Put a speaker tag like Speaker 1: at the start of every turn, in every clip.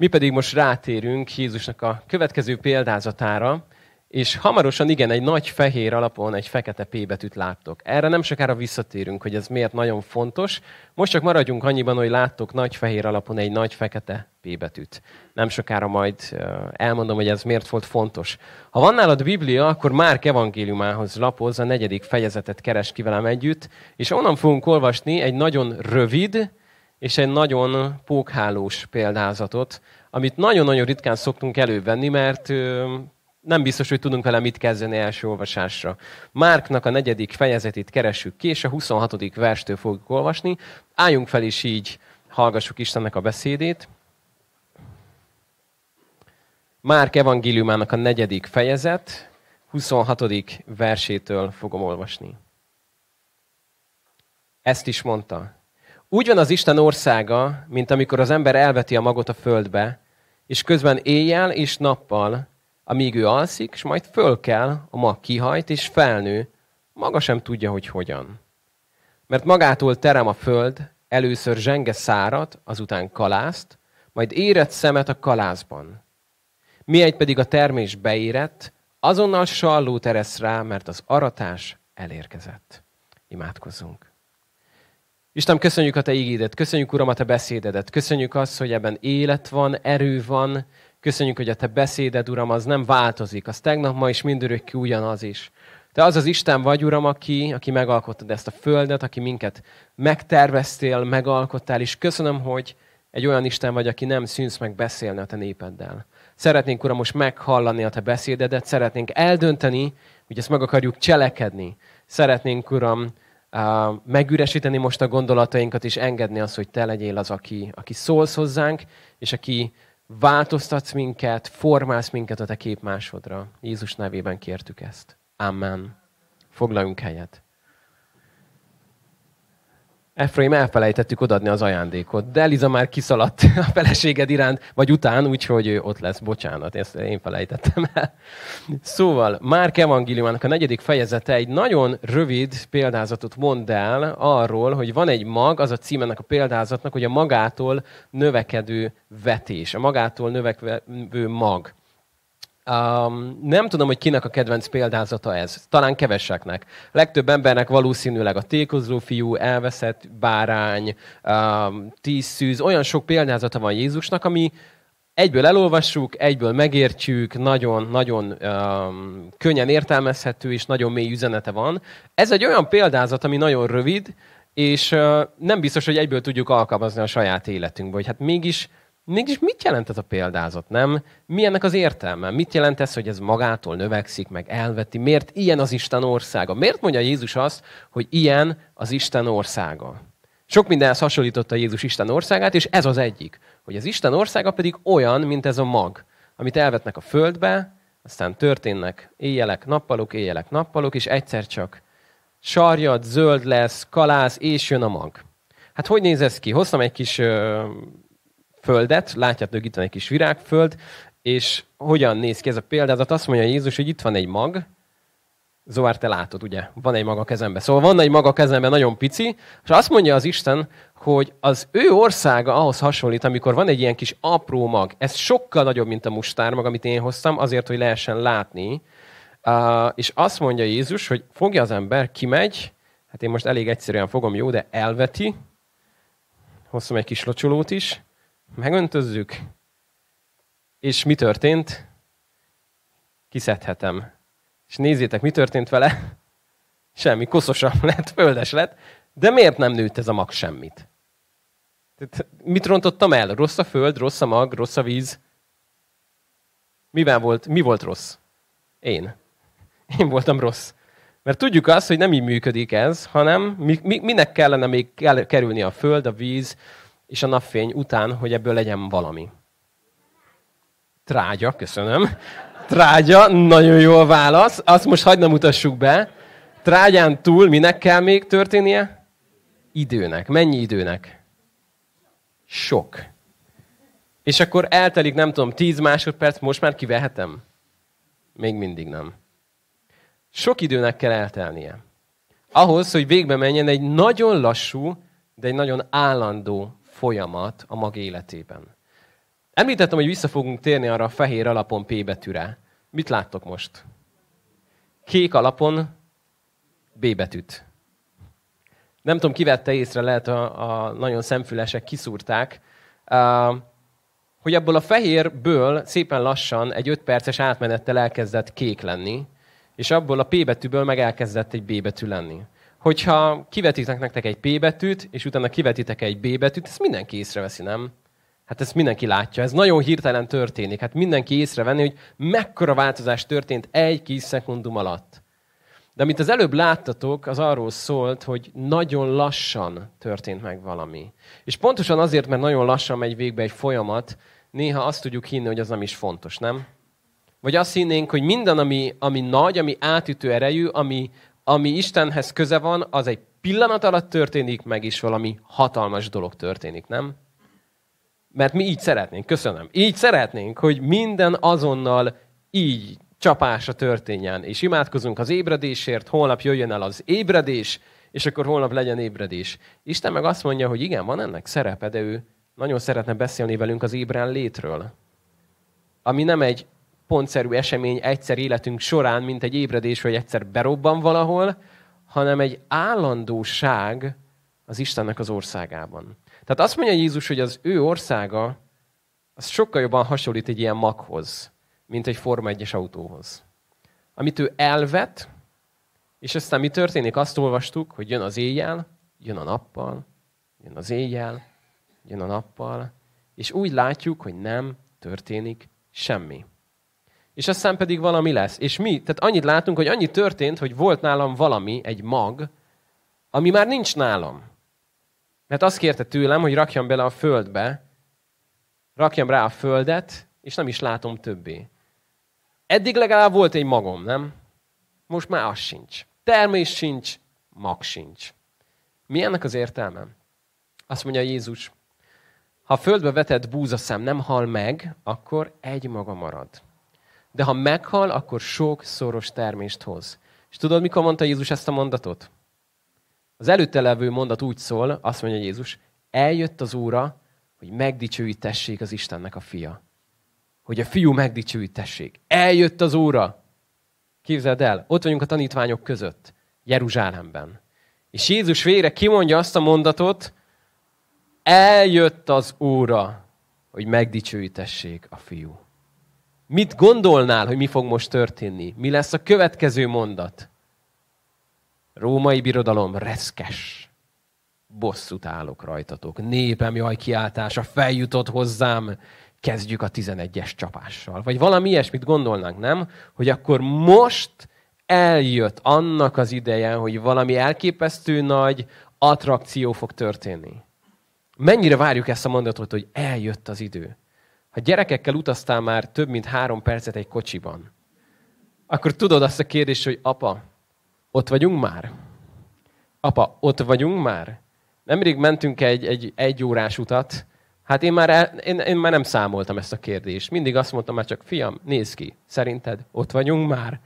Speaker 1: Mi pedig most rátérünk Jézusnak a következő példázatára, és hamarosan igen, egy nagy fehér alapon egy fekete P betűt láttok. Erre nem sokára visszatérünk, hogy ez miért nagyon fontos. Most csak maradjunk annyiban, hogy láttok nagy fehér alapon egy nagy fekete P betűt. Nem sokára majd elmondom, hogy ez miért volt fontos. Ha van nálad Biblia, akkor Márk evangéliumához lapoz, a negyedik fejezetet keres ki velem együtt, és onnan fogunk olvasni egy nagyon rövid és egy nagyon pókhálós példázatot, amit nagyon-nagyon ritkán szoktunk elővenni, mert nem biztos, hogy tudunk vele mit kezdeni első olvasásra. Márknak a negyedik fejezetét keressük ki, és a 26. verstől fogjuk olvasni. Álljunk fel, és így hallgassuk Istennek a beszédét. Márk evangéliumának a negyedik fejezet, 26. versétől fogom olvasni. Ezt is mondta. Úgy van az Isten országa, mint amikor az ember elveti a magot a földbe, és közben éjjel és nappal amíg ő alszik, és majd föl kell, a mag kihajt, és felnő, maga sem tudja, hogy hogyan. Mert magától terem a föld, először zsenge szárat, azután kalászt, majd érett szemet a kalászban. egy pedig a termés beérett, azonnal salló teresz rá, mert az aratás elérkezett. Imádkozzunk. Isten, köszönjük a Te ígédet, köszönjük, Uram, a Te beszédedet, köszönjük azt, hogy ebben élet van, erő van, Köszönjük, hogy a Te beszéded, Uram, az nem változik. Az tegnap, ma is mindörökké ugyanaz is. Te az az Isten vagy, Uram, aki, aki megalkottad ezt a földet, aki minket megterveztél, megalkottál, és köszönöm, hogy egy olyan Isten vagy, aki nem szűnsz meg beszélni a Te népeddel. Szeretnénk, Uram, most meghallani a Te beszédedet, szeretnénk eldönteni, hogy ezt meg akarjuk cselekedni. Szeretnénk, Uram, megüresíteni most a gondolatainkat, és engedni azt, hogy Te legyél az, aki, aki szólsz hozzánk, és aki változtatsz minket, formálsz minket a te képmásodra. Jézus nevében kértük ezt. Amen. Foglaljunk helyet. Efraim, elfelejtettük odadni az ajándékot, de Eliza már kiszaladt a feleséged iránt, vagy után, úgyhogy ott lesz, bocsánat, ezt én felejtettem el. Szóval, Márk evangéliumának a negyedik fejezete egy nagyon rövid példázatot mond el arról, hogy van egy mag, az a címenek a példázatnak, hogy a magától növekedő vetés, a magától növekvő mag. Um, nem tudom, hogy kinek a kedvenc példázata ez. Talán keveseknek. Legtöbb embernek valószínűleg a tékozló fiú, elveszett bárány, um, tíz szűz, olyan sok példázata van Jézusnak, ami egyből elolvassuk, egyből megértjük, nagyon-nagyon um, könnyen értelmezhető, és nagyon mély üzenete van. Ez egy olyan példázat, ami nagyon rövid, és uh, nem biztos, hogy egyből tudjuk alkalmazni a saját életünkbe. Hogy hát mégis Mégis mit jelent ez a példázat, nem? Mi ennek az értelme? Mit jelent ez, hogy ez magától növekszik, meg elveti? Miért ilyen az Isten országa? Miért mondja Jézus azt, hogy ilyen az Isten országa? Sok mindenhez hasonlította Jézus Isten országát, és ez az egyik. Hogy az Isten országa pedig olyan, mint ez a mag, amit elvetnek a földbe, aztán történnek éjjelek, nappalok, éjjelek, nappalok, és egyszer csak sarjad, zöld lesz, kalász, és jön a mag. Hát hogy néz ez ki? Hoztam egy kis földet, látjátok, itt van egy kis virágföld, és hogyan néz ki ez a példázat? Azt mondja Jézus, hogy itt van egy mag, Zoár, te látod, ugye? Van egy maga kezemben. Szóval van egy maga kezemben, nagyon pici, és azt mondja az Isten, hogy az ő országa ahhoz hasonlít, amikor van egy ilyen kis apró mag. Ez sokkal nagyobb, mint a mustármag, amit én hoztam, azért, hogy lehessen látni. Uh, és azt mondja Jézus, hogy fogja az ember, kimegy, hát én most elég egyszerűen fogom, jó, de elveti, hoztam egy kis locsolót is, megöntözzük, és mi történt? Kiszedhetem. És nézzétek, mi történt vele? Semmi, koszosan lett, földes lett. De miért nem nőtt ez a mag semmit? Tehát mit rontottam el? Rossz a föld, rossz a mag, rossz a víz? Mivel volt, mi volt rossz? Én. Én voltam rossz. Mert tudjuk azt, hogy nem így működik ez, hanem mi, mi, minek kellene még kerülni a föld, a víz, és a napfény után, hogy ebből legyen valami. Trágya, köszönöm. Trágya, nagyon jó a válasz. Azt most hagyd nem mutassuk be. Trágyán túl minek kell még történnie? Időnek. Mennyi időnek? Sok. És akkor eltelik, nem tudom, 10 másodperc, most már kivehetem? Még mindig nem. Sok időnek kell eltelnie. Ahhoz, hogy végbe menjen egy nagyon lassú, de egy nagyon állandó folyamat a mag életében. Említettem, hogy vissza fogunk térni arra a fehér alapon P betűre. Mit láttok most? Kék alapon B betűt. Nem tudom, ki vette észre, lehet a, a nagyon szemfülesek kiszúrták, uh, hogy abból a fehérből szépen lassan egy 5 perces átmenettel elkezdett kék lenni, és abból a P betűből meg elkezdett egy B betű lenni. Hogyha kivetítek nektek egy P betűt, és utána kivetitek egy B betűt, ezt mindenki észreveszi, nem? Hát ezt mindenki látja. Ez nagyon hirtelen történik. Hát mindenki észrevenni, hogy mekkora változás történt egy kis szekundum alatt. De amit az előbb láttatok, az arról szólt, hogy nagyon lassan történt meg valami. És pontosan azért, mert nagyon lassan megy végbe egy folyamat, néha azt tudjuk hinni, hogy az nem is fontos, nem? Vagy azt hinnénk, hogy minden, ami, ami nagy, ami átütő erejű, ami, ami Istenhez köze van, az egy pillanat alatt történik meg, és valami hatalmas dolog történik, nem? Mert mi így szeretnénk, köszönöm. Így szeretnénk, hogy minden azonnal így csapása történjen. És imádkozunk az ébredésért, holnap jöjjön el az ébredés, és akkor holnap legyen ébredés. Isten meg azt mondja, hogy igen, van ennek szerepe, de ő nagyon szeretne beszélni velünk az ébren létről. Ami nem egy pontszerű esemény egyszer életünk során, mint egy ébredés, vagy egyszer berobban valahol, hanem egy állandóság az Istennek az országában. Tehát azt mondja Jézus, hogy az ő országa az sokkal jobban hasonlít egy ilyen maghoz, mint egy Forma 1-es autóhoz. Amit ő elvet, és aztán mi történik? Azt olvastuk, hogy jön az éjjel, jön a nappal, jön az éjjel, jön a nappal, és úgy látjuk, hogy nem történik semmi. És aztán pedig valami lesz. És mi? Tehát annyit látunk, hogy annyi történt, hogy volt nálam valami, egy mag, ami már nincs nálam. Mert azt kérte tőlem, hogy rakjam bele a földbe, rakjam rá a földet, és nem is látom többé. Eddig legalább volt egy magom, nem? Most már az sincs. Termés sincs, mag sincs. Mi ennek az értelme? Azt mondja Jézus, ha a földbe vetett búzaszám nem hal meg, akkor egy maga marad. De ha meghal, akkor sok szoros termést hoz. És tudod, mikor mondta Jézus ezt a mondatot? Az előtte levő mondat úgy szól, azt mondja Jézus, eljött az óra, hogy megdicsőítessék az Istennek a fia. Hogy a fiú megdicsőítessék. Eljött az óra. Képzeld el, ott vagyunk a tanítványok között, Jeruzsálemben. És Jézus végre kimondja azt a mondatot, eljött az óra, hogy megdicsőítessék a fiú. Mit gondolnál, hogy mi fog most történni? Mi lesz a következő mondat? Római birodalom reszkes. Bosszút állok rajtatok. Népem jaj kiáltása feljutott hozzám. Kezdjük a 11-es csapással. Vagy valami ilyesmit gondolnánk, nem? Hogy akkor most eljött annak az ideje, hogy valami elképesztő nagy attrakció fog történni. Mennyire várjuk ezt a mondatot, hogy eljött az idő. Ha gyerekekkel utaztál már több mint három percet egy kocsiban, akkor tudod azt a kérdést, hogy apa, ott vagyunk már? Apa, ott vagyunk már? Nemrég mentünk egy, egy, egy órás utat, hát én már, el, én, én már nem számoltam ezt a kérdést. Mindig azt mondtam már csak, fiam, nézd ki, szerinted ott vagyunk már?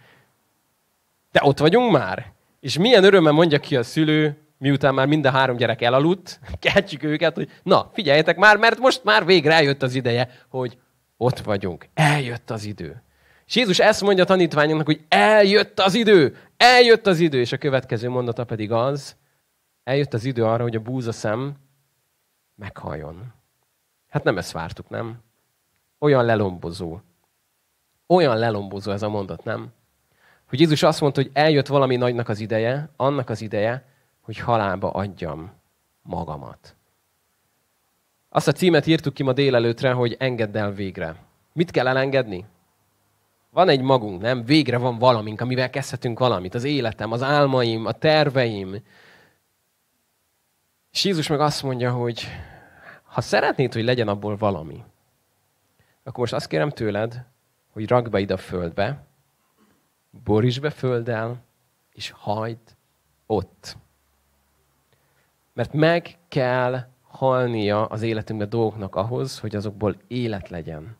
Speaker 1: De ott vagyunk már? És milyen örömmel mondja ki a szülő, miután már mind a három gyerek elaludt, keltsük őket, hogy na, figyeljetek már, mert most már végre eljött az ideje, hogy ott vagyunk. Eljött az idő. És Jézus ezt mondja a tanítványoknak, hogy eljött az idő, eljött az idő, és a következő mondata pedig az, eljött az idő arra, hogy a búzaszem meghalljon. Hát nem ezt vártuk, nem? Olyan lelombozó. Olyan lelombozó ez a mondat, nem? Hogy Jézus azt mondta, hogy eljött valami nagynak az ideje, annak az ideje, hogy halálba adjam magamat. Azt a címet írtuk ki ma délelőtre, hogy engedd el végre. Mit kell elengedni? Van egy magunk, nem? Végre van valamink, amivel kezdhetünk valamit. Az életem, az álmaim, a terveim. És Jézus meg azt mondja, hogy ha szeretnéd, hogy legyen abból valami, akkor most azt kérem tőled, hogy rakd be ide a földbe, boríts be földdel, és hagyd ott. Mert meg kell halnia az életünkbe dolgoknak ahhoz, hogy azokból élet legyen.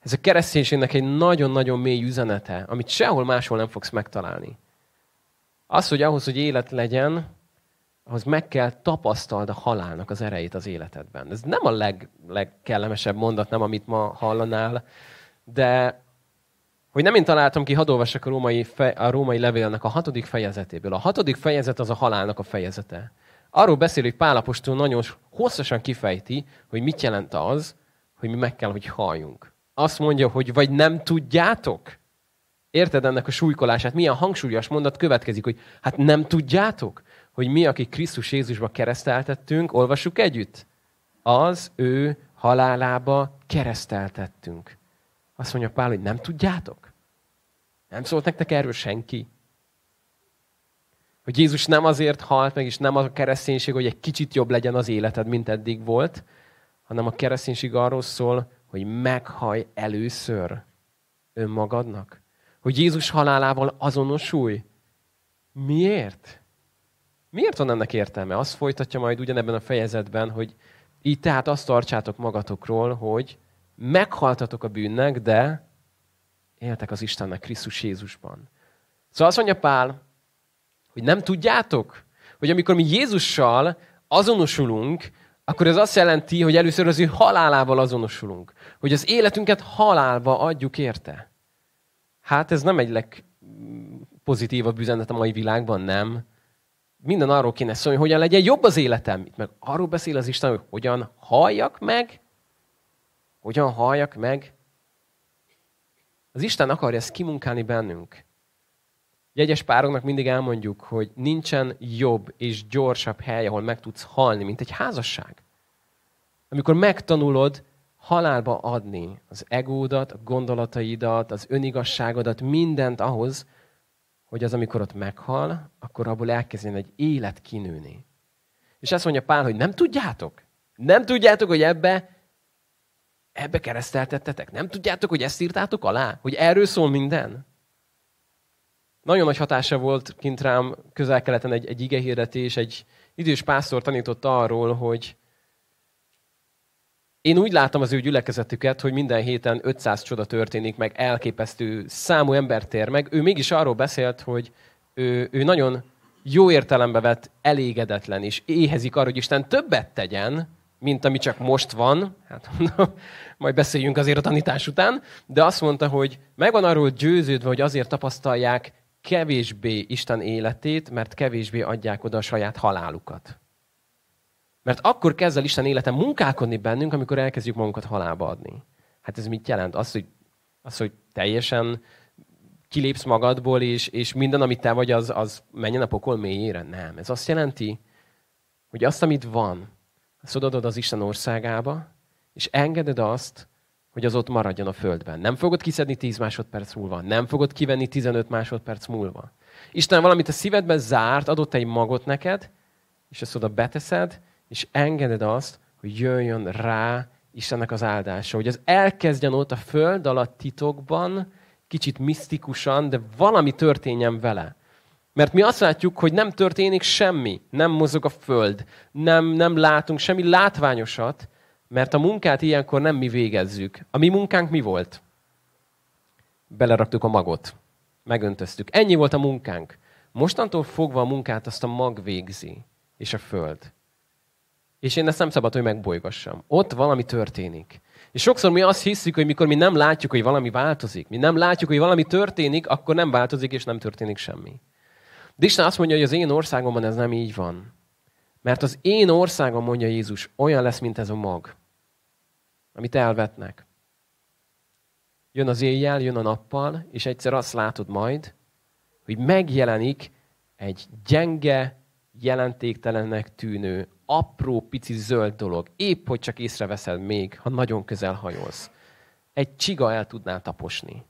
Speaker 1: Ez a kereszténységnek egy nagyon-nagyon mély üzenete, amit sehol máshol nem fogsz megtalálni. Az, hogy ahhoz, hogy élet legyen, ahhoz meg kell tapasztald a halálnak az erejét az életedben. Ez nem a leg, legkellemesebb mondat, nem amit ma hallanál, de hogy nem én találtam ki, hadd a római, fe, a római levélnek a hatodik fejezetéből. A hatodik fejezet az a halálnak a fejezete. Arról hogy Pálapostól nagyon hosszasan kifejti, hogy mit jelent az, hogy mi meg kell, hogy halljunk. Azt mondja, hogy vagy nem tudjátok? Érted ennek a súlykolását? Milyen hangsúlyos mondat következik, hogy hát nem tudjátok, hogy mi, akik Krisztus Jézusba kereszteltettünk, olvassuk együtt? Az ő halálába kereszteltettünk. Azt mondja Pál, hogy nem tudjátok? Nem szólt nektek erről senki? Hogy Jézus nem azért halt meg, és nem a kereszténység, hogy egy kicsit jobb legyen az életed, mint eddig volt, hanem a kereszténység arról szól, hogy meghaj először önmagadnak. Hogy Jézus halálával azonosulj. Miért? Miért van ennek értelme? Azt folytatja majd ugyanebben a fejezetben, hogy így tehát azt tartsátok magatokról, hogy meghaltatok a bűnnek, de éltek az Istennek Krisztus Jézusban. Szóval azt mondja Pál, hogy nem tudjátok, hogy amikor mi Jézussal azonosulunk, akkor ez azt jelenti, hogy először az ő halálával azonosulunk. Hogy az életünket halálba adjuk érte. Hát ez nem egy legpozitívabb üzenet a mai világban, nem? Minden arról kéne szólni, hogy hogyan legyen jobb az életem. Itt meg arról beszél az Isten, hogy hogyan halljak meg, hogyan halljak meg. Az Isten akarja ezt kimunkálni bennünk. Jegyes pároknak mindig elmondjuk, hogy nincsen jobb és gyorsabb hely, ahol meg tudsz halni, mint egy házasság. Amikor megtanulod halálba adni az egódat, a gondolataidat, az önigasságodat, mindent ahhoz, hogy az, amikor ott meghal, akkor abból elkezdjen egy élet kinőni. És azt mondja Pál, hogy nem tudjátok? Nem tudjátok, hogy ebbe, ebbe kereszteltettetek? Nem tudjátok, hogy ezt írtátok alá? Hogy erről szól minden? Nagyon nagy hatása volt kint rám közel-keleten egy, egy igehirdetés, egy idős pásztor tanította arról, hogy én úgy látom az ő gyülekezetüket, hogy minden héten 500 csoda történik, meg elképesztő számú ember tér meg. Ő mégis arról beszélt, hogy ő, ő nagyon jó értelembe vett elégedetlen, és éhezik arra, hogy Isten többet tegyen, mint ami csak most van. Hát mondom, majd beszéljünk azért a tanítás után. De azt mondta, hogy megvan arról győződve, hogy azért tapasztalják kevésbé Isten életét, mert kevésbé adják oda a saját halálukat. Mert akkor kezd el Isten élete munkálkodni bennünk, amikor elkezdjük magunkat halálba adni. Hát ez mit jelent? Az, hogy, az, hogy teljesen kilépsz magadból, és, és minden, amit te vagy, az, az menjen a pokol mélyére? Nem. Ez azt jelenti, hogy azt, amit van, azt odaadod az Isten országába, és engeded azt, hogy az ott maradjon a földben. Nem fogod kiszedni 10 másodperc múlva, nem fogod kivenni 15 másodperc múlva. Isten valamit a szívedben zárt, adott egy magot neked, és ezt oda beteszed, és engeded azt, hogy jöjjön rá Istennek az áldása. Hogy az elkezdjen ott a föld alatt titokban, kicsit misztikusan, de valami történjen vele. Mert mi azt látjuk, hogy nem történik semmi, nem mozog a föld, nem, nem látunk semmi látványosat, mert a munkát ilyenkor nem mi végezzük. A mi munkánk mi volt? Beleraktuk a magot. Megöntöztük. Ennyi volt a munkánk. Mostantól fogva a munkát azt a mag végzi, és a föld. És én ezt nem szabad, hogy megbolygassam. Ott valami történik. És sokszor mi azt hiszük, hogy mikor mi nem látjuk, hogy valami változik, mi nem látjuk, hogy valami történik, akkor nem változik, és nem történik semmi. De Isten azt mondja, hogy az én országomban ez nem így van. Mert az én országom, mondja Jézus, olyan lesz, mint ez a mag, amit elvetnek. Jön az éjjel, jön a nappal, és egyszer azt látod majd, hogy megjelenik egy gyenge, jelentéktelennek tűnő, apró, pici zöld dolog. Épp, hogy csak észreveszed még, ha nagyon közel hajolsz. Egy csiga el tudnál taposni.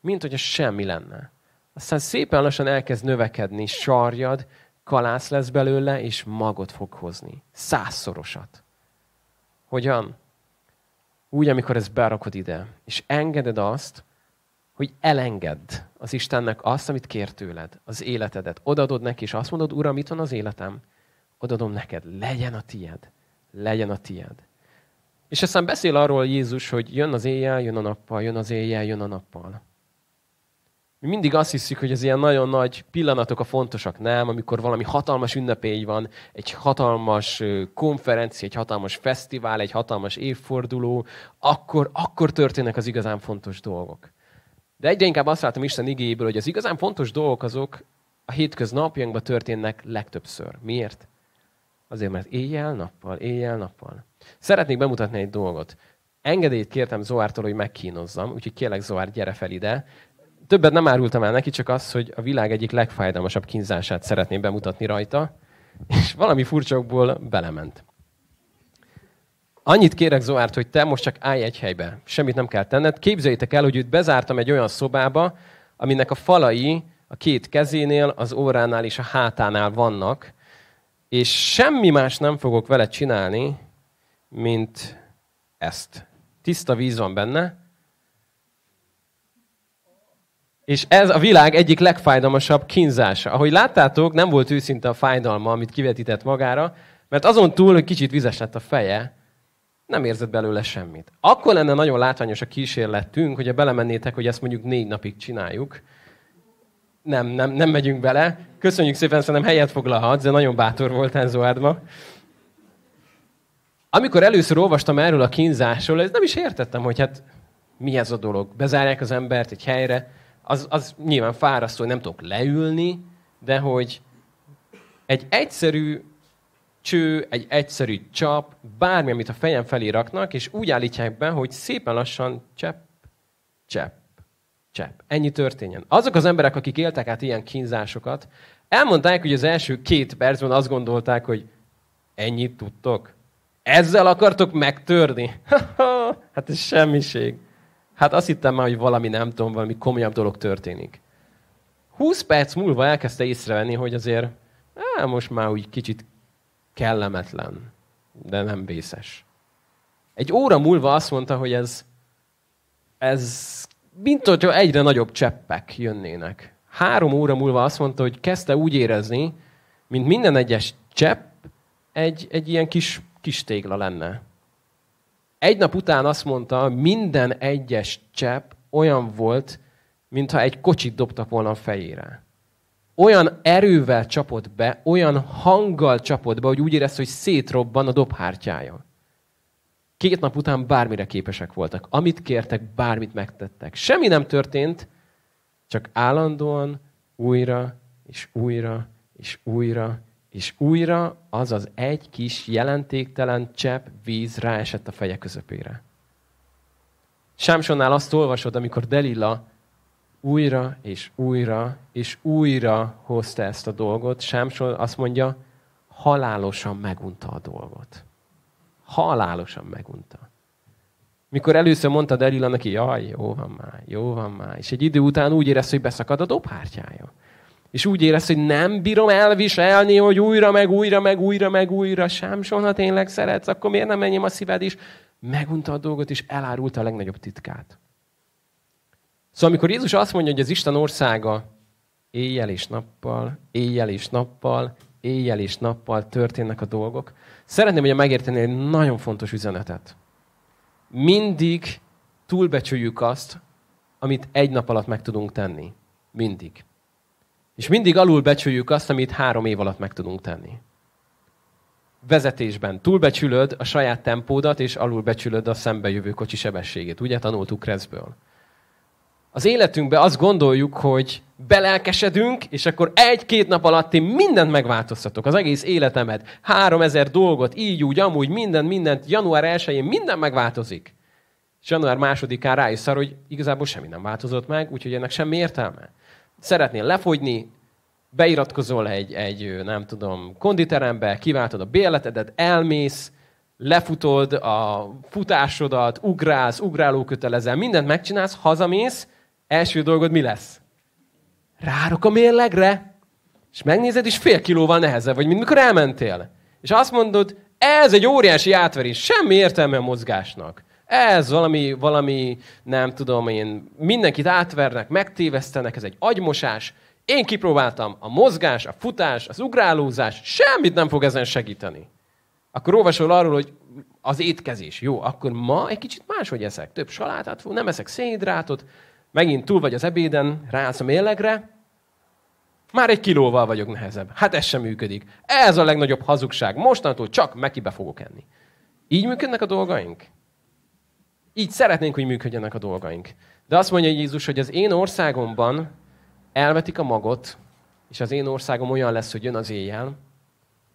Speaker 1: Mint hogyha semmi lenne. Aztán szépen lassan elkezd növekedni, sarjad, kalász lesz belőle, és magot fog hozni. Százszorosat. Hogyan? Úgy, amikor ezt berakod ide, és engeded azt, hogy elengedd az Istennek azt, amit kér tőled, az életedet. Odadod neki, és azt mondod, Uram, mit van az életem? Odadom neked, legyen a tied. Legyen a tied. És aztán beszél arról Jézus, hogy jön az éjjel, jön a nappal, jön az éjjel, jön a nappal. Mi mindig azt hiszük, hogy ez ilyen nagyon nagy pillanatok a fontosak, nem? Amikor valami hatalmas ünnepély van, egy hatalmas konferencia, egy hatalmas fesztivál, egy hatalmas évforduló, akkor, akkor történnek az igazán fontos dolgok. De egyre inkább azt látom Isten igéből, hogy az igazán fontos dolgok azok a hétköznapjainkban történnek legtöbbször. Miért? Azért, mert éjjel-nappal, éjjel-nappal. Szeretnék bemutatni egy dolgot. Engedélyt kértem Zoártól, hogy megkínozzam, úgyhogy kérlek Zoár, gyere fel ide. Többet nem árultam el neki, csak az, hogy a világ egyik legfájdalmasabb kínzását szeretném bemutatni rajta, és valami furcsokból belement. Annyit kérek Zoárt, hogy te most csak állj egy helybe. Semmit nem kell tenned. Képzeljétek el, hogy őt bezártam egy olyan szobába, aminek a falai a két kezénél, az óránál és a hátánál vannak, és semmi más nem fogok vele csinálni, mint ezt. Tiszta víz van benne, és ez a világ egyik legfájdalmasabb kínzása. Ahogy láttátok, nem volt őszinte a fájdalma, amit kivetített magára, mert azon túl, hogy kicsit vizes lett a feje, nem érzett belőle semmit. Akkor lenne nagyon látványos a kísérletünk, hogyha belemennétek, hogy ezt mondjuk négy napig csináljuk. Nem, nem, nem megyünk bele. Köszönjük szépen, szerintem helyet foglalhatsz, de nagyon bátor volt Zoádma. Amikor először olvastam erről a kínzásról, ez nem is értettem, hogy hát mi ez a dolog. Bezárják az embert egy helyre, az, az nyilván fárasztó, hogy nem tudok leülni, de hogy egy egyszerű cső, egy egyszerű csap, bármi, amit a fejem felé raknak, és úgy állítják be, hogy szépen lassan csepp, csepp, csepp. Ennyi történjen. Azok az emberek, akik éltek át ilyen kínzásokat, elmondták, hogy az első két percben azt gondolták, hogy ennyit tudtok? Ezzel akartok megtörni? hát ez semmiség. Hát azt hittem már, hogy valami nem tudom, valami komolyabb dolog történik. 20 perc múlva elkezdte észrevenni, hogy azért á, most már úgy kicsit kellemetlen, de nem vészes. Egy óra múlva azt mondta, hogy ez, ez mint hogyha egyre nagyobb cseppek jönnének. Három óra múlva azt mondta, hogy kezdte úgy érezni, mint minden egyes csepp egy, egy ilyen kis, kis tégla lenne. Egy nap után azt mondta, minden egyes csepp olyan volt, mintha egy kocsit dobtak volna a fejére olyan erővel csapott be, olyan hanggal csapott be, hogy úgy érezte, hogy szétrobban a dobhártyája. Két nap után bármire képesek voltak. Amit kértek, bármit megtettek. Semmi nem történt, csak állandóan újra, és újra, és újra, és újra az az egy kis jelentéktelen csepp víz ráesett a feje közepére. Sámsonnál azt olvasod, amikor Delila újra és újra és újra hozta ezt a dolgot. Sámson azt mondja, halálosan megunta a dolgot. Halálosan megunta. Mikor először mondta Delila neki, jaj, jó van már, jó van már. És egy idő után úgy érez, hogy beszakad a dobhártyája. És úgy érez, hogy nem bírom elviselni, hogy újra, meg újra, meg újra, meg újra. Sámson, ha tényleg szeretsz, akkor miért nem menjem a szíved is? Megunta a dolgot, és elárulta a legnagyobb titkát. Szóval amikor Jézus azt mondja, hogy az Isten országa éjjel és nappal, éjjel és nappal, éjjel és nappal történnek a dolgok, szeretném hogy megérteni egy nagyon fontos üzenetet. Mindig túlbecsüljük azt, amit egy nap alatt meg tudunk tenni. Mindig. És mindig alulbecsüljük azt, amit három év alatt meg tudunk tenni. Vezetésben túlbecsülöd a saját tempódat, és alulbecsülöd a szembejövő kocsi sebességét. Ugye tanultuk Kreszből az életünkbe azt gondoljuk, hogy belelkesedünk, és akkor egy-két nap alatt én mindent megváltoztatok, az egész életemet, három ezer dolgot, így, úgy, amúgy, minden, mindent, január 1-én minden megváltozik. És január másodikán rájössz arra, hogy igazából semmi nem változott meg, úgyhogy ennek semmi értelme. Szeretnél lefogyni, beiratkozol egy, egy nem tudom, konditerembe, kiváltod a bérletedet, elmész, lefutod a futásodat, ugrálsz, ugrálókötelezel, mindent megcsinálsz, hazamész, első dolgod mi lesz? Rárok a mérlegre, és megnézed, és fél kilóval nehezebb vagy, mint mikor elmentél. És azt mondod, ez egy óriási átverés, semmi értelme a mozgásnak. Ez valami, valami, nem tudom én, mindenkit átvernek, megtévesztenek, ez egy agymosás. Én kipróbáltam a mozgás, a futás, az ugrálózás, semmit nem fog ezen segíteni. Akkor olvasol arról, hogy az étkezés. Jó, akkor ma egy kicsit máshogy eszek. Több salátát, nem eszek szénhidrátot, Megint túl vagy az ebéden, ráállsz a mérlegre, már egy kilóval vagyok nehezebb. Hát ez sem működik. Ez a legnagyobb hazugság. Mostantól csak mekibe fogok enni. Így működnek a dolgaink? Így szeretnénk, hogy működjenek a dolgaink. De azt mondja Jézus, hogy az én országomban elvetik a magot, és az én országom olyan lesz, hogy jön az éjjel,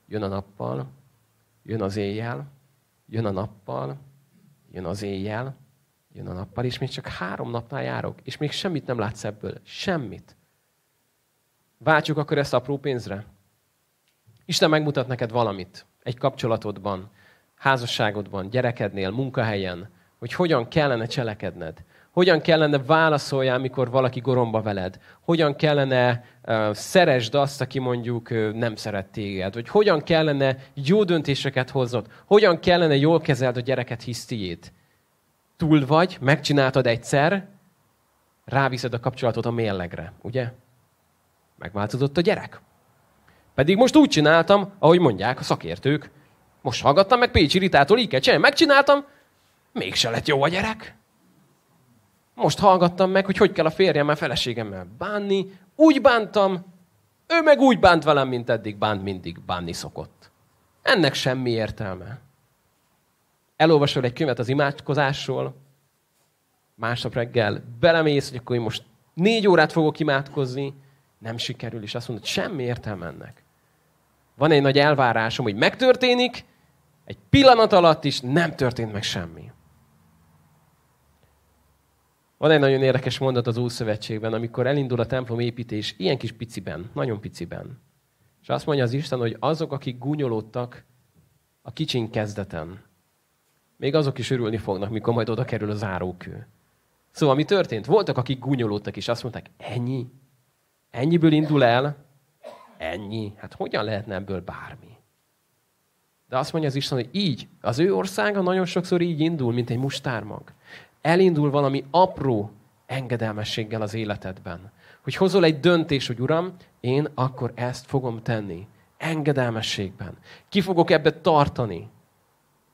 Speaker 1: jön a nappal, jön az éjjel, jön a nappal, jön az éjjel, jön a nappal, és még csak három napnál járok, és még semmit nem látsz ebből. Semmit. Váltsuk akkor ezt apró pénzre. Isten megmutat neked valamit egy kapcsolatodban, házasságodban, gyerekednél, munkahelyen, hogy hogyan kellene cselekedned. Hogyan kellene válaszoljál, mikor valaki goromba veled? Hogyan kellene uh, szeresd azt, aki mondjuk uh, nem szeret téged? Vagy hogyan kellene jó döntéseket hoznod? Hogyan kellene jól kezeld a gyereket hisztiét? Túl vagy, megcsináltad egyszer, ráviszed a kapcsolatot a mérlegre, ugye? Megváltozott a gyerek. Pedig most úgy csináltam, ahogy mondják a szakértők. Most hallgattam meg Pécsi Ritától, így kell csinálni. Megcsináltam, mégse lett jó a gyerek. Most hallgattam meg, hogy hogy kell a férjemmel, feleségemmel bánni. Úgy bántam, ő meg úgy bánt velem, mint eddig bánt, mindig bánni szokott. Ennek semmi értelme. Elolvasol egy könyvet az imádkozásról, másnap reggel belemész, hogy akkor én most négy órát fogok imádkozni, nem sikerül, és azt mondod, semmi értelme ennek. Van egy nagy elvárásom, hogy megtörténik, egy pillanat alatt is nem történt meg semmi. Van egy nagyon érdekes mondat az Ószövetségben, amikor elindul a templom építés ilyen kis piciben, nagyon piciben. És azt mondja az Isten, hogy azok, akik gúnyolódtak a kicsin kezdeten, még azok is örülni fognak, mikor majd oda kerül a zárókő. Szóval mi történt? Voltak, akik gúnyolódtak, és azt mondták, ennyi? Ennyiből indul el? Ennyi? Hát hogyan lehetne ebből bármi? De azt mondja az Isten, hogy így, az ő országa nagyon sokszor így indul, mint egy mustármag. Elindul valami apró engedelmességgel az életedben. Hogy hozol egy döntés, hogy Uram, én akkor ezt fogom tenni. Engedelmességben. Ki fogok ebbe tartani.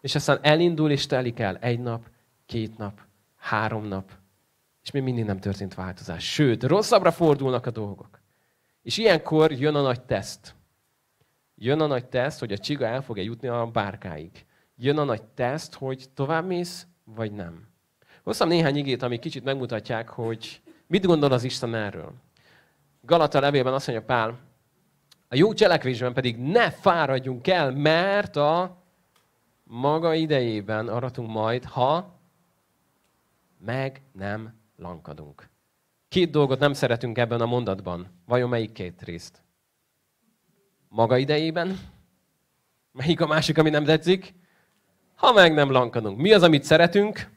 Speaker 1: És aztán elindul és telik el egy nap, két nap, három nap, és még mindig nem történt változás. Sőt, rosszabbra fordulnak a dolgok. És ilyenkor jön a nagy teszt. Jön a nagy teszt, hogy a csiga el fog-e jutni a bárkáig. Jön a nagy teszt, hogy tovább mész, vagy nem. Hoztam néhány igét, ami kicsit megmutatják, hogy mit gondol az Isten erről. Galata levélben azt mondja Pál, a jó cselekvésben pedig ne fáradjunk el, mert a maga idejében aratunk majd, ha meg nem lankadunk. Két dolgot nem szeretünk ebben a mondatban. Vajon melyik két részt? Maga idejében? Melyik a másik, ami nem tetszik? Ha meg nem lankadunk. Mi az, amit szeretünk?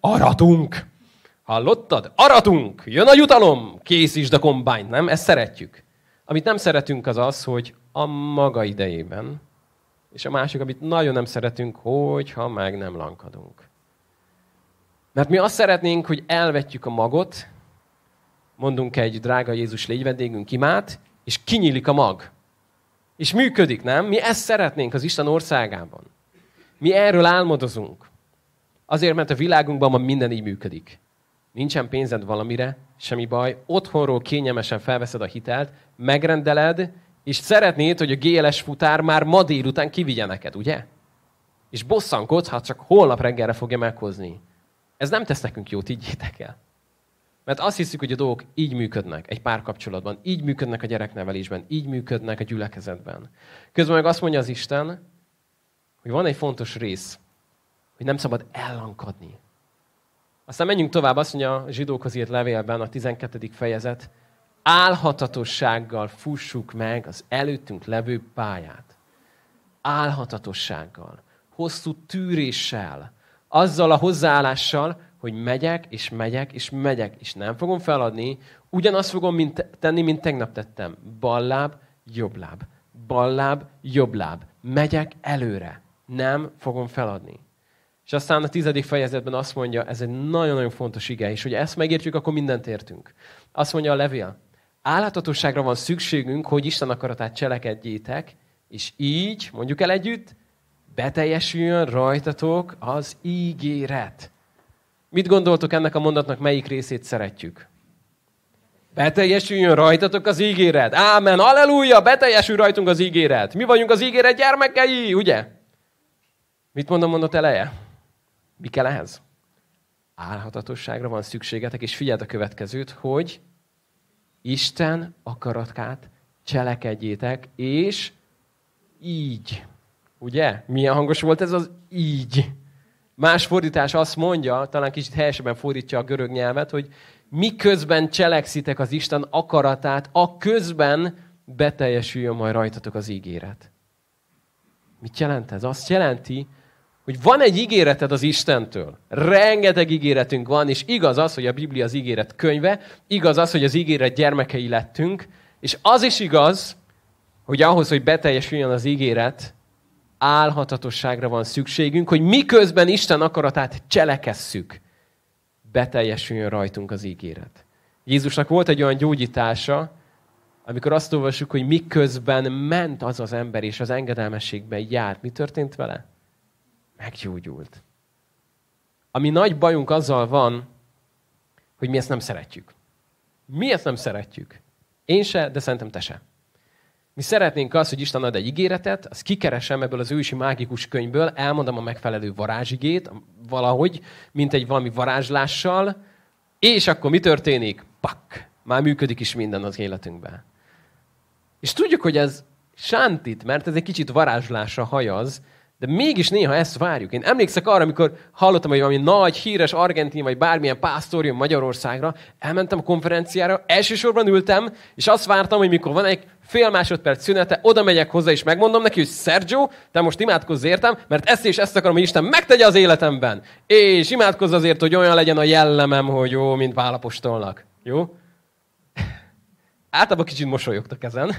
Speaker 1: Aratunk! Hallottad? Aratunk! Jön a jutalom! Készítsd a kombányt, nem? Ezt szeretjük. Amit nem szeretünk az az, hogy a maga idejében. És a másik, amit nagyon nem szeretünk, hogy ha meg nem lankadunk. Mert mi azt szeretnénk, hogy elvetjük a magot, mondunk egy drága Jézus légy vendégünk imát, és kinyílik a mag. És működik, nem? Mi ezt szeretnénk az Isten országában. Mi erről álmodozunk. Azért, mert a világunkban ma minden így működik. Nincsen pénzed valamire, semmi baj. Otthonról kényelmesen felveszed a hitelt, megrendeled, és szeretnéd, hogy a GLS futár már ma délután kivigye neked, ugye? És bosszankodsz, ha csak holnap reggelre fogja meghozni. Ez nem tesz nekünk jót, így el. Mert azt hiszük, hogy a dolgok így működnek egy párkapcsolatban, így működnek a gyereknevelésben, így működnek a gyülekezetben. Közben meg azt mondja az Isten, hogy van egy fontos rész, hogy nem szabad ellankadni. Aztán menjünk tovább, azt mondja a zsidókhoz írt levélben, a 12. fejezet, álhatatossággal fussuk meg az előttünk levő pályát. Álhatatossággal, hosszú tűréssel, azzal a hozzáállással, hogy megyek, és megyek, és megyek, és nem fogom feladni, ugyanazt fogom mint, tenni, mint tegnap tettem. Balláb, jobb láb. Balláb, jobb láb. Megyek előre. Nem fogom feladni. És aztán a tizedik fejezetben azt mondja, ez egy nagyon-nagyon fontos ige, és hogy ezt megértjük, akkor mindent értünk. Azt mondja a levél, állatotosságra van szükségünk, hogy Isten akaratát cselekedjétek, és így, mondjuk el együtt, beteljesüljön rajtatok az ígéret. Mit gondoltok ennek a mondatnak, melyik részét szeretjük? Beteljesüljön rajtatok az ígéret. Ámen, Aleluja, beteljesül rajtunk az ígéret. Mi vagyunk az ígéret gyermekei, ugye? Mit mondom mondott eleje? Mi kell ehhez? Álhatatosságra van szükségetek, és figyeld a következőt, hogy Isten akaratát cselekedjétek, és így. Ugye? Milyen hangos volt ez az így? Más fordítás azt mondja, talán kicsit helyesebben fordítja a görög nyelvet, hogy miközben cselekszitek az Isten akaratát, a közben beteljesüljön majd rajtatok az ígéret. Mit jelent ez? Azt jelenti, hogy van egy ígéreted az Istentől. Rengeteg ígéretünk van, és igaz az, hogy a Biblia az ígéret könyve, igaz az, hogy az ígéret gyermekei lettünk, és az is igaz, hogy ahhoz, hogy beteljesüljön az ígéret, álhatatosságra van szükségünk, hogy miközben Isten akaratát cselekesszük, beteljesüljön rajtunk az ígéret. Jézusnak volt egy olyan gyógyítása, amikor azt olvassuk, hogy miközben ment az az ember, és az engedelmességben járt. Mi történt vele? Meggyógyult. Ami nagy bajunk azzal van, hogy mi ezt nem szeretjük. Mi ezt nem szeretjük. Én se, de szerintem te se. Mi szeretnénk azt, hogy Isten ad egy ígéretet, azt kikeresem ebből az ősi mágikus könyvből, elmondom a megfelelő varázsigét, valahogy, mint egy valami varázslással, és akkor mi történik? Pak! Már működik is minden az életünkben. És tudjuk, hogy ez sántit, mert ez egy kicsit varázslásra hajaz, de mégis néha ezt várjuk. Én emlékszek arra, amikor hallottam, hogy valami nagy, híres argentin, vagy bármilyen pásztor jön Magyarországra, elmentem a konferenciára, elsősorban ültem, és azt vártam, hogy mikor van egy fél másodperc szünete, oda megyek hozzá, és megmondom neki, hogy Sergio, te most imádkozz értem, mert ezt és ezt akarom, hogy Isten megtegye az életemben. És imádkozz azért, hogy olyan legyen a jellemem, hogy jó, mint válapostolnak. Jó? Általában kicsit mosolyogtak ezen.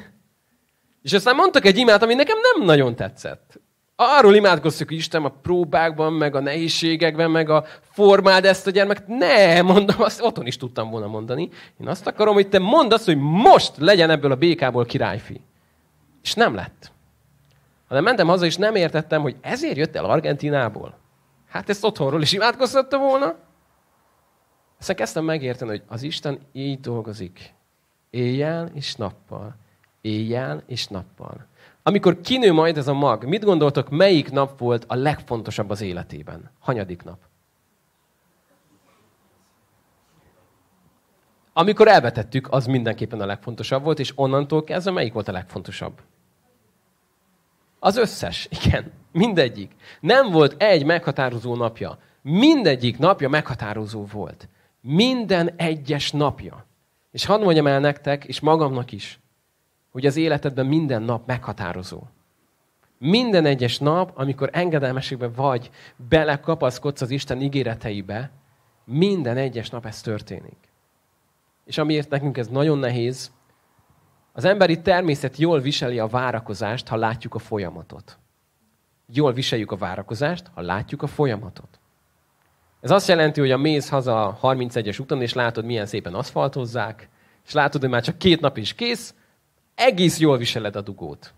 Speaker 1: És aztán mondtak egy imát, ami nekem nem nagyon tetszett. Arról imádkoztuk, hogy Isten a próbákban, meg a nehézségekben, meg a formáld ezt a gyermeket. Ne, mondom, azt otthon is tudtam volna mondani. Én azt akarom, hogy te mondd azt, hogy most legyen ebből a békából királyfi. És nem lett. Hanem mentem haza, és nem értettem, hogy ezért jött el Argentinából. Hát ezt otthonról is imádkoztatta volna. Aztán kezdtem megérteni, hogy az Isten így dolgozik. Éjjel és nappal. Éjjel és nappal. Amikor kinő majd ez a mag, mit gondoltok, melyik nap volt a legfontosabb az életében? Hanyadik nap? Amikor elvetettük, az mindenképpen a legfontosabb volt, és onnantól kezdve melyik volt a legfontosabb? Az összes, igen, mindegyik. Nem volt egy meghatározó napja. Mindegyik napja meghatározó volt. Minden egyes napja. És hadd mondjam el nektek, és magamnak is, hogy az életedben minden nap meghatározó. Minden egyes nap, amikor engedelmességben vagy, belekapaszkodsz az Isten ígéreteibe, minden egyes nap ez történik. És amiért nekünk ez nagyon nehéz, az emberi természet jól viseli a várakozást, ha látjuk a folyamatot. Jól viseljük a várakozást, ha látjuk a folyamatot. Ez azt jelenti, hogy a mész haza 31-es úton, és látod, milyen szépen aszfaltozzák, és látod, hogy már csak két nap is kész, egész jól viseled a dugót.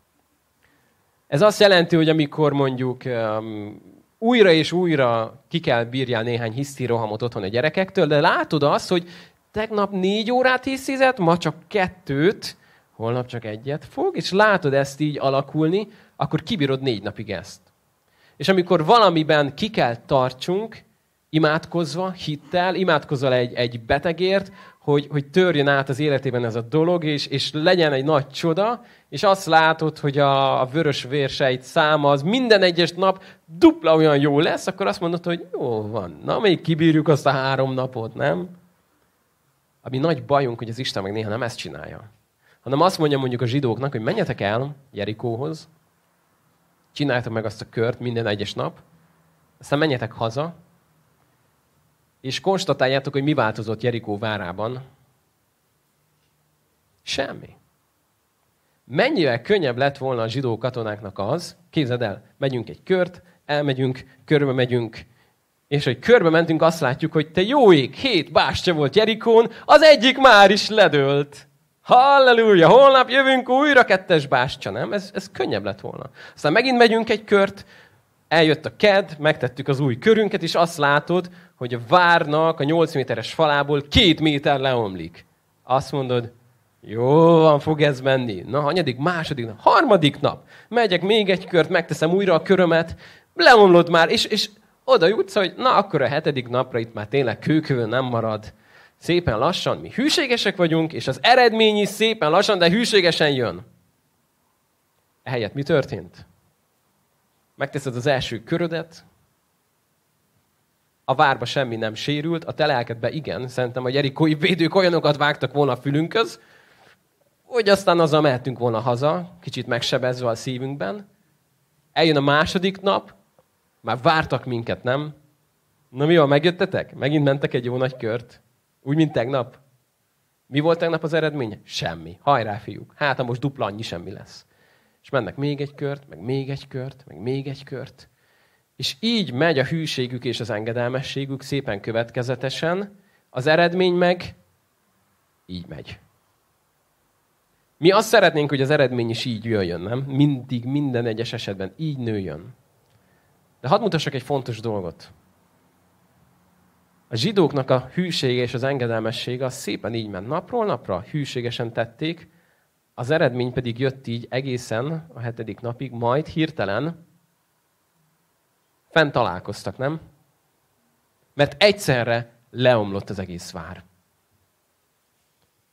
Speaker 1: Ez azt jelenti, hogy amikor mondjuk um, újra és újra ki kell bírjál néhány hiszti rohamot otthon a gyerekektől, de látod azt, hogy tegnap négy órát hiszizett, ma csak kettőt, holnap csak egyet fog, és látod ezt így alakulni, akkor kibírod négy napig ezt. És amikor valamiben ki kell tartsunk, imádkozva, hittel, imádkozol egy, egy betegért, hogy, hogy törjön át az életében ez a dolog, és, és legyen egy nagy csoda, és azt látod, hogy a, a vörös vérseit száma az minden egyes nap dupla olyan jó lesz, akkor azt mondod, hogy jó van, na még kibírjuk azt a három napot, nem? Ami nagy bajunk, hogy az Isten meg néha nem ezt csinálja. Hanem azt mondja mondjuk a zsidóknak, hogy menjetek el Jerikóhoz, csináljátok meg azt a kört minden egyes nap, aztán menjetek haza, és konstatáljátok, hogy mi változott Jerikó várában. Semmi. Mennyivel könnyebb lett volna a zsidó katonáknak az, képzeld el, megyünk egy kört, elmegyünk, körbe megyünk, és hogy körbe mentünk, azt látjuk, hogy te jó ég, hét bástya volt Jerikón, az egyik már is ledőlt. Halleluja, holnap jövünk újra kettes bástya, nem? Ez, ez könnyebb lett volna. Aztán megint megyünk egy kört, eljött a ked, megtettük az új körünket, és azt látod, hogy a várnak a 8 méteres falából két méter leomlik. Azt mondod, jó van, fog ez menni. Na, hanyadik, második nap, harmadik nap. Megyek még egy kört, megteszem újra a körömet, leomlod már, és, és oda jutsz, hogy na, akkor a hetedik napra itt már tényleg kőkövön nem marad. Szépen lassan, mi hűségesek vagyunk, és az eredmény is szépen lassan, de hűségesen jön. Ehelyett mi történt? Megteszed az első körödet, a várba semmi nem sérült, a te lelkedbe igen, szerintem a jerikói védők olyanokat vágtak volna a fülünkhöz, hogy aztán azzal mehetünk volna haza, kicsit megsebezve a szívünkben. Eljön a második nap, már vártak minket, nem? Na mi van, megjöttetek? Megint mentek egy jó nagy kört? Úgy, mint tegnap? Mi volt tegnap az eredmény? Semmi. Hajrá, fiúk. Hát, ha most dupla annyi semmi lesz. És mennek még egy kört, meg még egy kört, meg még egy kört. És így megy a hűségük és az engedelmességük szépen következetesen, az eredmény meg így megy. Mi azt szeretnénk, hogy az eredmény is így jöjjön, nem? Mindig, minden egyes esetben így nőjön. De hadd mutassak egy fontos dolgot. A zsidóknak a hűsége és az engedelmessége az szépen így ment napról napra, hűségesen tették, az eredmény pedig jött így egészen a hetedik napig, majd hirtelen fent találkoztak, nem? Mert egyszerre leomlott az egész vár.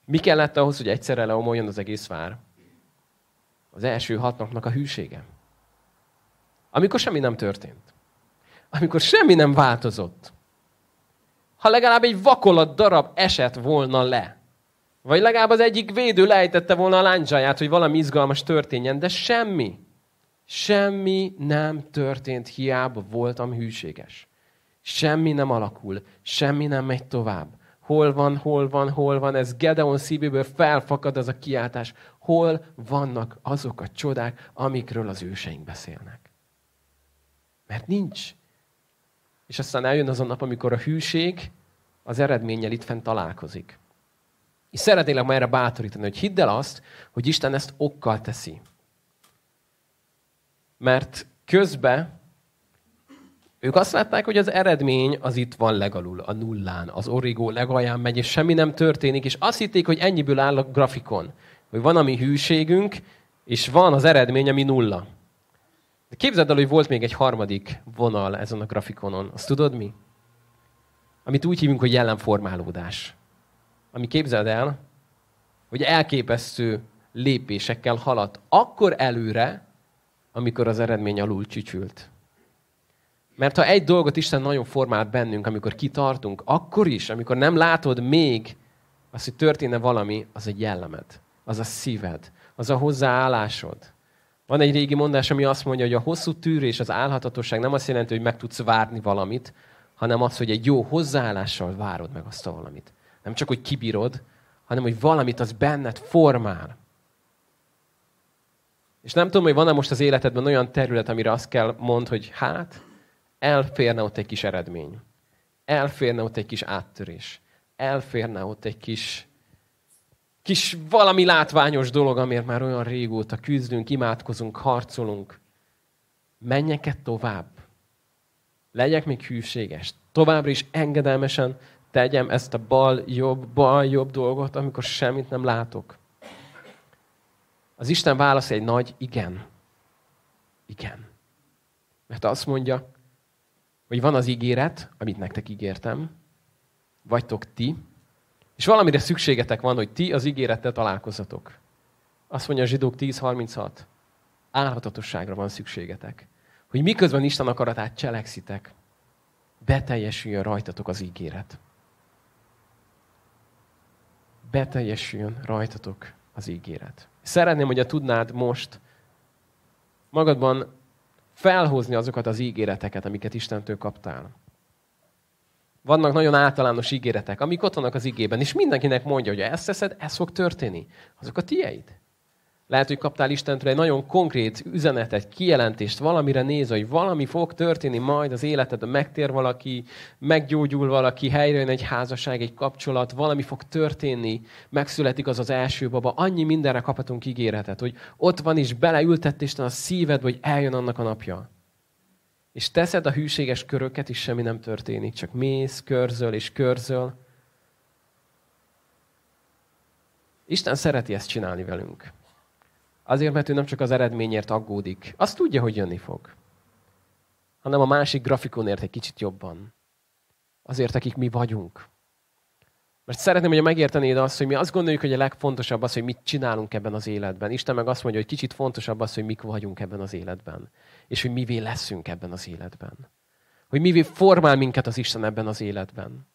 Speaker 1: Mi kellett ahhoz, hogy egyszerre leomoljon az egész vár? Az első hat napnak a hűsége. Amikor semmi nem történt. Amikor semmi nem változott. Ha legalább egy vakolat darab esett volna le. Vagy legalább az egyik védő lejtette volna a láncsaját, hogy valami izgalmas történjen, de semmi. Semmi nem történt, hiába voltam hűséges. Semmi nem alakul, semmi nem megy tovább. Hol van, hol van, hol van, ez Gedeon szívéből felfakad az a kiáltás. Hol vannak azok a csodák, amikről az őseink beszélnek? Mert nincs. És aztán eljön az a nap, amikor a hűség az eredménnyel itt fent találkozik. És szeretnélek ma erre bátorítani, hogy hidd el azt, hogy Isten ezt okkal teszi. Mert közben ők azt látták, hogy az eredmény az itt van legalul, a nullán, az origó legalján megy, és semmi nem történik, és azt hitték, hogy ennyiből áll a grafikon. Hogy van a mi hűségünk, és van az eredmény, ami nulla. De képzeld el, hogy volt még egy harmadik vonal ezen a grafikonon. Azt tudod mi? Amit úgy hívunk, hogy jelenformálódás. Ami képzeld el, hogy elképesztő lépésekkel haladt akkor előre, amikor az eredmény alul csücsült. Mert ha egy dolgot Isten nagyon formált bennünk, amikor kitartunk, akkor is, amikor nem látod még azt, hogy történne valami, az egy jellemed, az a szíved, az a hozzáállásod. Van egy régi mondás, ami azt mondja, hogy a hosszú tűrés, az állhatatosság nem azt jelenti, hogy meg tudsz várni valamit, hanem az, hogy egy jó hozzáállással várod meg azt a valamit. Nem csak, hogy kibírod, hanem, hogy valamit az benned formál. És nem tudom, hogy van-e most az életedben olyan terület, amire azt kell mond, hogy hát, elférne ott egy kis eredmény. Elférne ott egy kis áttörés. Elférne ott egy kis, kis valami látványos dolog, amiért már olyan régóta küzdünk, imádkozunk, harcolunk. Menjek-e tovább? Legyek még hűséges. Továbbra is engedelmesen tegyem ezt a bal-jobb, bal-jobb dolgot, amikor semmit nem látok. Az Isten válasz egy nagy igen. Igen. Mert azt mondja, hogy van az ígéret, amit nektek ígértem, vagytok ti, és valamire szükségetek van, hogy ti az ígérettel találkozzatok. Azt mondja a zsidók 10.36. Álhatatosságra van szükségetek. Hogy miközben Isten akaratát cselekszitek, beteljesüljön rajtatok az ígéret. Beteljesüljön rajtatok az ígéret. Szeretném, hogy a tudnád most magadban felhozni azokat az ígéreteket, amiket Istentől kaptál. Vannak nagyon általános ígéretek, amik ott vannak az igében, és mindenkinek mondja, hogy ezt teszed, ez fog történni. Azok a tieid. Lehet, hogy kaptál Istentől egy nagyon konkrét üzenetet, kijelentést, valamire néz, hogy valami fog történni majd az életedben, megtér valaki, meggyógyul valaki, helyrejön egy házasság, egy kapcsolat, valami fog történni, megszületik az az első baba. Annyi mindenre kaphatunk ígéretet, hogy ott van is, beleültett Isten a szíved, hogy eljön annak a napja. és teszed a hűséges köröket, és semmi nem történik. Csak mész, körzöl és körzöl. Isten szereti ezt csinálni velünk. Azért, mert ő nem csak az eredményért aggódik. Azt tudja, hogy jönni fog. Hanem a másik grafikonért egy kicsit jobban. Azért, akik mi vagyunk. Mert szeretném, hogy megértenéd azt, hogy mi azt gondoljuk, hogy a legfontosabb az, hogy mit csinálunk ebben az életben. Isten meg azt mondja, hogy kicsit fontosabb az, hogy mik vagyunk ebben az életben. És hogy mivé leszünk ebben az életben. Hogy mivé formál minket az Isten ebben az életben.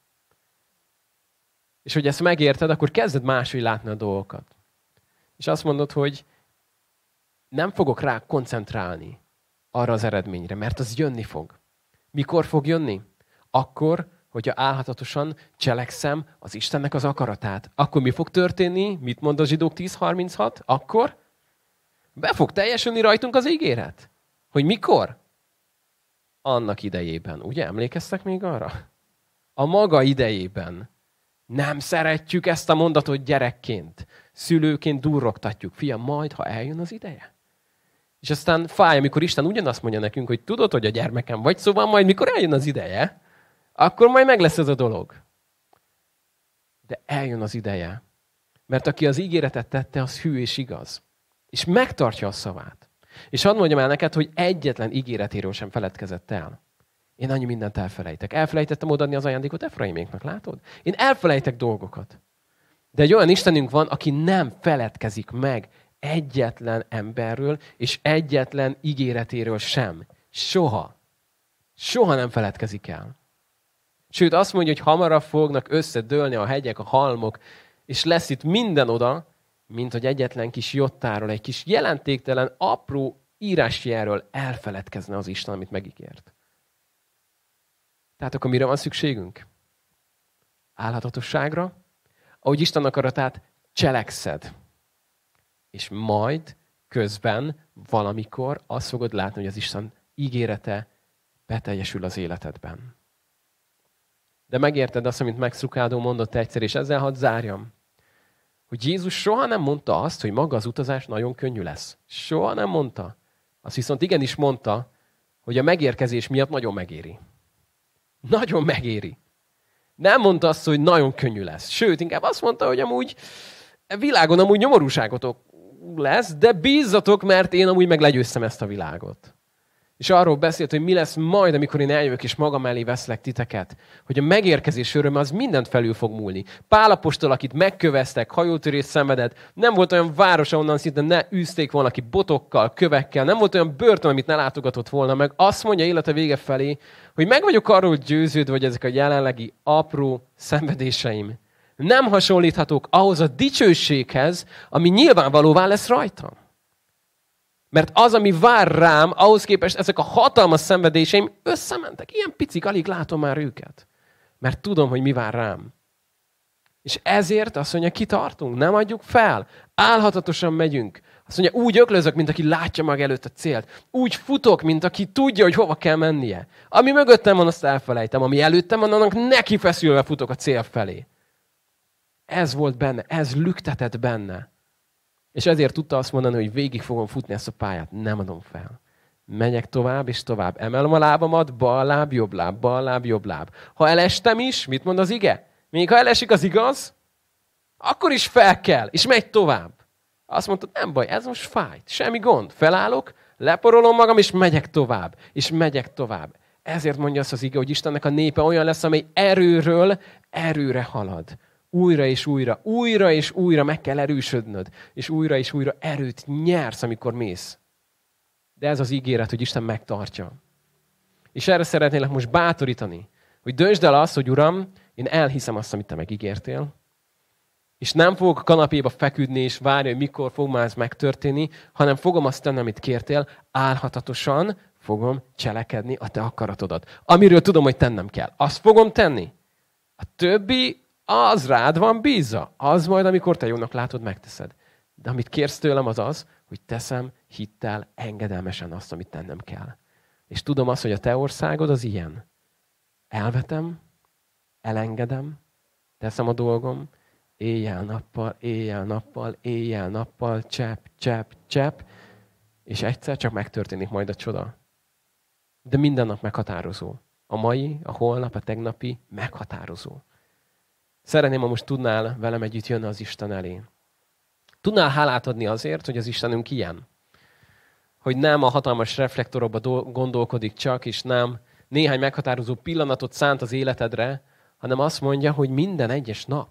Speaker 1: És hogy ezt megérted, akkor kezded máshogy látni a dolgokat. És azt mondod, hogy nem fogok rá koncentrálni arra az eredményre, mert az jönni fog. Mikor fog jönni? Akkor, hogyha álhatatosan cselekszem az Istennek az akaratát. Akkor mi fog történni? Mit mond a zsidók 10.36? Akkor be fog teljesülni rajtunk az ígéret. Hogy mikor? Annak idejében. Ugye emlékeztek még arra? A maga idejében. Nem szeretjük ezt a mondatot gyerekként. Szülőként durrogtatjuk. Fiam, majd, ha eljön az ideje. És aztán fáj, amikor Isten ugyanazt mondja nekünk, hogy tudod, hogy a gyermekem vagy, szóval majd mikor eljön az ideje, akkor majd meg lesz ez a dolog. De eljön az ideje. Mert aki az ígéretet tette, az hű és igaz. És megtartja a szavát. És hadd mondjam el neked, hogy egyetlen ígéretéről sem feledkezett el. Én annyi mindent elfelejtek. Elfelejtettem odaadni az ajándékot Efraiméknak, látod? Én elfelejtek dolgokat. De egy olyan Istenünk van, aki nem feledkezik meg egyetlen emberről, és egyetlen ígéretéről sem. Soha. Soha nem feledkezik el. Sőt, azt mondja, hogy hamarabb fognak összedőlni a hegyek, a halmok, és lesz itt minden oda, mint hogy egyetlen kis jottáról, egy kis jelentéktelen, apró írásjáról elfeledkezne az Isten, amit megígért. Tehát akkor mire van szükségünk? Álhatatosságra, ahogy Isten akaratát cselekszed. És majd közben valamikor azt fogod látni, hogy az Isten ígérete beteljesül az életedben. De megérted azt, amit megszukádó mondott egyszer, és ezzel hadd zárjam. Hogy Jézus soha nem mondta azt, hogy maga az utazás nagyon könnyű lesz. Soha nem mondta. Azt viszont igenis mondta, hogy a megérkezés miatt nagyon megéri. Nagyon megéri. Nem mondta azt, hogy nagyon könnyű lesz. Sőt, inkább azt mondta, hogy amúgy világon amúgy nyomorúságotok lesz, de bízzatok, mert én amúgy meg legyőztem ezt a világot. És arról beszélt, hogy mi lesz majd, amikor én eljövök és magam elé veszlek titeket. Hogy a megérkezés öröme az mindent felül fog múlni. Pálapostól, akit megköveztek, hajótörés szenvedett, nem volt olyan város, ahonnan szinte ne űzték volna ki botokkal, kövekkel, nem volt olyan börtön, amit ne látogatott volna meg. Azt mondja élete vége felé, hogy meg vagyok arról győződve, hogy ezek a jelenlegi apró szenvedéseim nem hasonlíthatók ahhoz a dicsőséghez, ami nyilvánvalóvá lesz rajtam. Mert az, ami vár rám, ahhoz képest ezek a hatalmas szenvedéseim összementek. Ilyen picik, alig látom már őket. Mert tudom, hogy mi vár rám. És ezért azt mondja, kitartunk, nem adjuk fel. Álhatatosan megyünk. Azt mondja, úgy öklözök, mint aki látja mag előtt a célt. Úgy futok, mint aki tudja, hogy hova kell mennie. Ami mögöttem van, azt elfelejtem. Ami előttem van, annak neki feszülve futok a cél felé. Ez volt benne, ez lüktetett benne. És ezért tudta azt mondani, hogy végig fogom futni ezt a pályát, nem adom fel. Megyek tovább és tovább. Emelem a lábamat, bal láb, jobb láb, bal láb, jobb láb. Ha elestem is, mit mond az ige? Még ha elesik az igaz, akkor is fel kell, és megy tovább. Azt mondta, nem baj, ez most fájt, semmi gond. Felállok, leporolom magam, és megyek tovább, és megyek tovább. Ezért mondja azt az ige, hogy Istennek a népe olyan lesz, amely erőről erőre halad újra és újra, újra és újra meg kell erősödnöd, és újra és újra erőt nyersz, amikor mész. De ez az ígéret, hogy Isten megtartja. És erre szeretnélek most bátorítani, hogy döntsd el azt, hogy Uram, én elhiszem azt, amit te megígértél, és nem fogok a kanapéba feküdni és várni, hogy mikor fog már ez megtörténni, hanem fogom azt tenni, amit kértél, álhatatosan fogom cselekedni a te akaratodat. Amiről tudom, hogy tennem kell. Azt fogom tenni. A többi az rád van bízva. Az majd, amikor te jónak látod, megteszed. De amit kérsz tőlem, az az, hogy teszem hittel engedelmesen azt, amit tennem kell. És tudom azt, hogy a te országod az ilyen. Elvetem, elengedem, teszem a dolgom, éjjel-nappal, éjjel-nappal, éjjel-nappal, csepp, csepp, csepp, és egyszer csak megtörténik majd a csoda. de minden nap meghatározó. A mai, a holnap, a tegnapi meghatározó. Szeretném, ha most tudnál velem együtt jönni az Isten elé. Tudnál hálát adni azért, hogy az Istenünk ilyen? Hogy nem a hatalmas reflektorokba gondolkodik csak, és nem néhány meghatározó pillanatot szánt az életedre, hanem azt mondja, hogy minden egyes nap,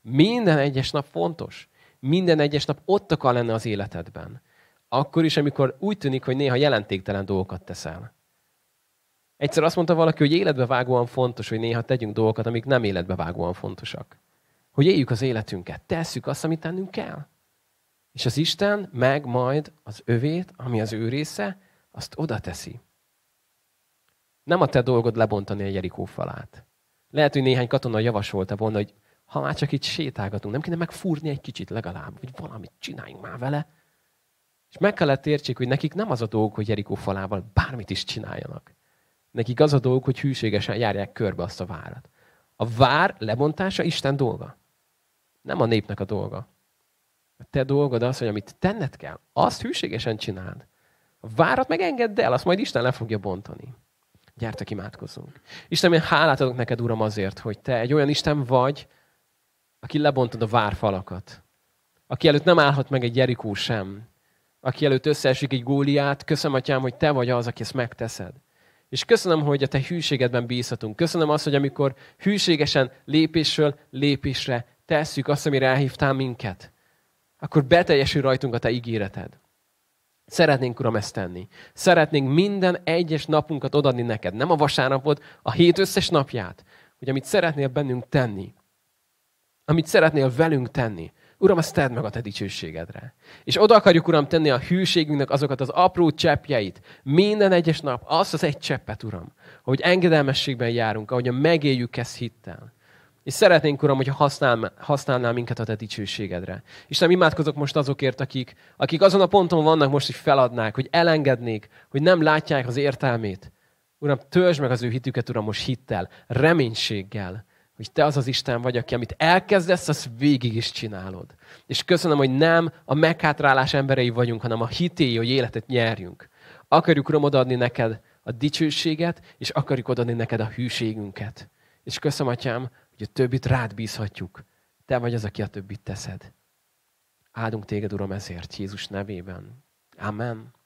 Speaker 1: minden egyes nap fontos. Minden egyes nap ott akar lenni az életedben. Akkor is, amikor úgy tűnik, hogy néha jelentéktelen dolgokat teszel. Egyszer azt mondta valaki, hogy életbe vágóan fontos, hogy néha tegyünk dolgokat, amik nem életbe vágóan fontosak. Hogy éljük az életünket, tesszük azt, amit tennünk kell. És az Isten meg majd az övét, ami az ő része, azt oda teszi. Nem a te dolgod lebontani a Jerikó falát. Lehet, hogy néhány katona javasolta volna, hogy ha már csak itt sétálgatunk, nem kéne megfúrni egy kicsit legalább, hogy valamit csináljunk már vele. És meg kellett értsék, hogy nekik nem az a dolog, hogy Jerikó falával bármit is csináljanak. Nekik az a dolog, hogy hűségesen járják körbe azt a várat. A vár lebontása Isten dolga. Nem a népnek a dolga. A te dolgod az, hogy amit tenned kell, azt hűségesen csináld. A várat meg el, azt majd Isten le fogja bontani. Gyertek, imádkozzunk. Isten, én hálát adok neked, Uram, azért, hogy te egy olyan Isten vagy, aki lebontod a várfalakat. Aki előtt nem állhat meg egy Jerikó sem. Aki előtt összeesik egy góliát, köszönöm, Atyám, hogy te vagy az, aki ezt megteszed. És köszönöm, hogy a te hűségedben bízhatunk. Köszönöm azt, hogy amikor hűségesen lépésről lépésre tesszük azt, amire elhívtál minket, akkor beteljesül rajtunk a te ígéreted. Szeretnénk, Uram, ezt tenni. Szeretnénk minden egyes napunkat odadni neked. Nem a vasárnapot, a hét összes napját. Hogy amit szeretnél bennünk tenni, amit szeretnél velünk tenni, Uram, azt tedd meg a te dicsőségedre. És oda akarjuk, Uram, tenni a hűségünknek azokat az apró cseppjeit. Minden egyes nap, azt az egy cseppet, Uram. Hogy engedelmességben járunk, ahogyan megéljük ezt hittel. És szeretnénk, Uram, hogyha használ, használnál minket a te dicsőségedre. nem imádkozok most azokért, akik, akik azon a ponton vannak most, hogy feladnák, hogy elengednék, hogy nem látják az értelmét. Uram, törzs meg az ő hitüket, Uram, most hittel, reménységgel, hogy te az az Isten vagy, aki amit elkezdesz, azt végig is csinálod. És köszönöm, hogy nem a meghátrálás emberei vagyunk, hanem a hitéi, hogy életet nyerjünk. Akarjuk, Uram, odaadni neked a dicsőséget, és akarjuk odaadni neked a hűségünket. És köszönöm, Atyám, hogy a többit rád bízhatjuk. Te vagy az, aki a többit teszed. Áldunk téged, Uram, ezért Jézus nevében. Amen.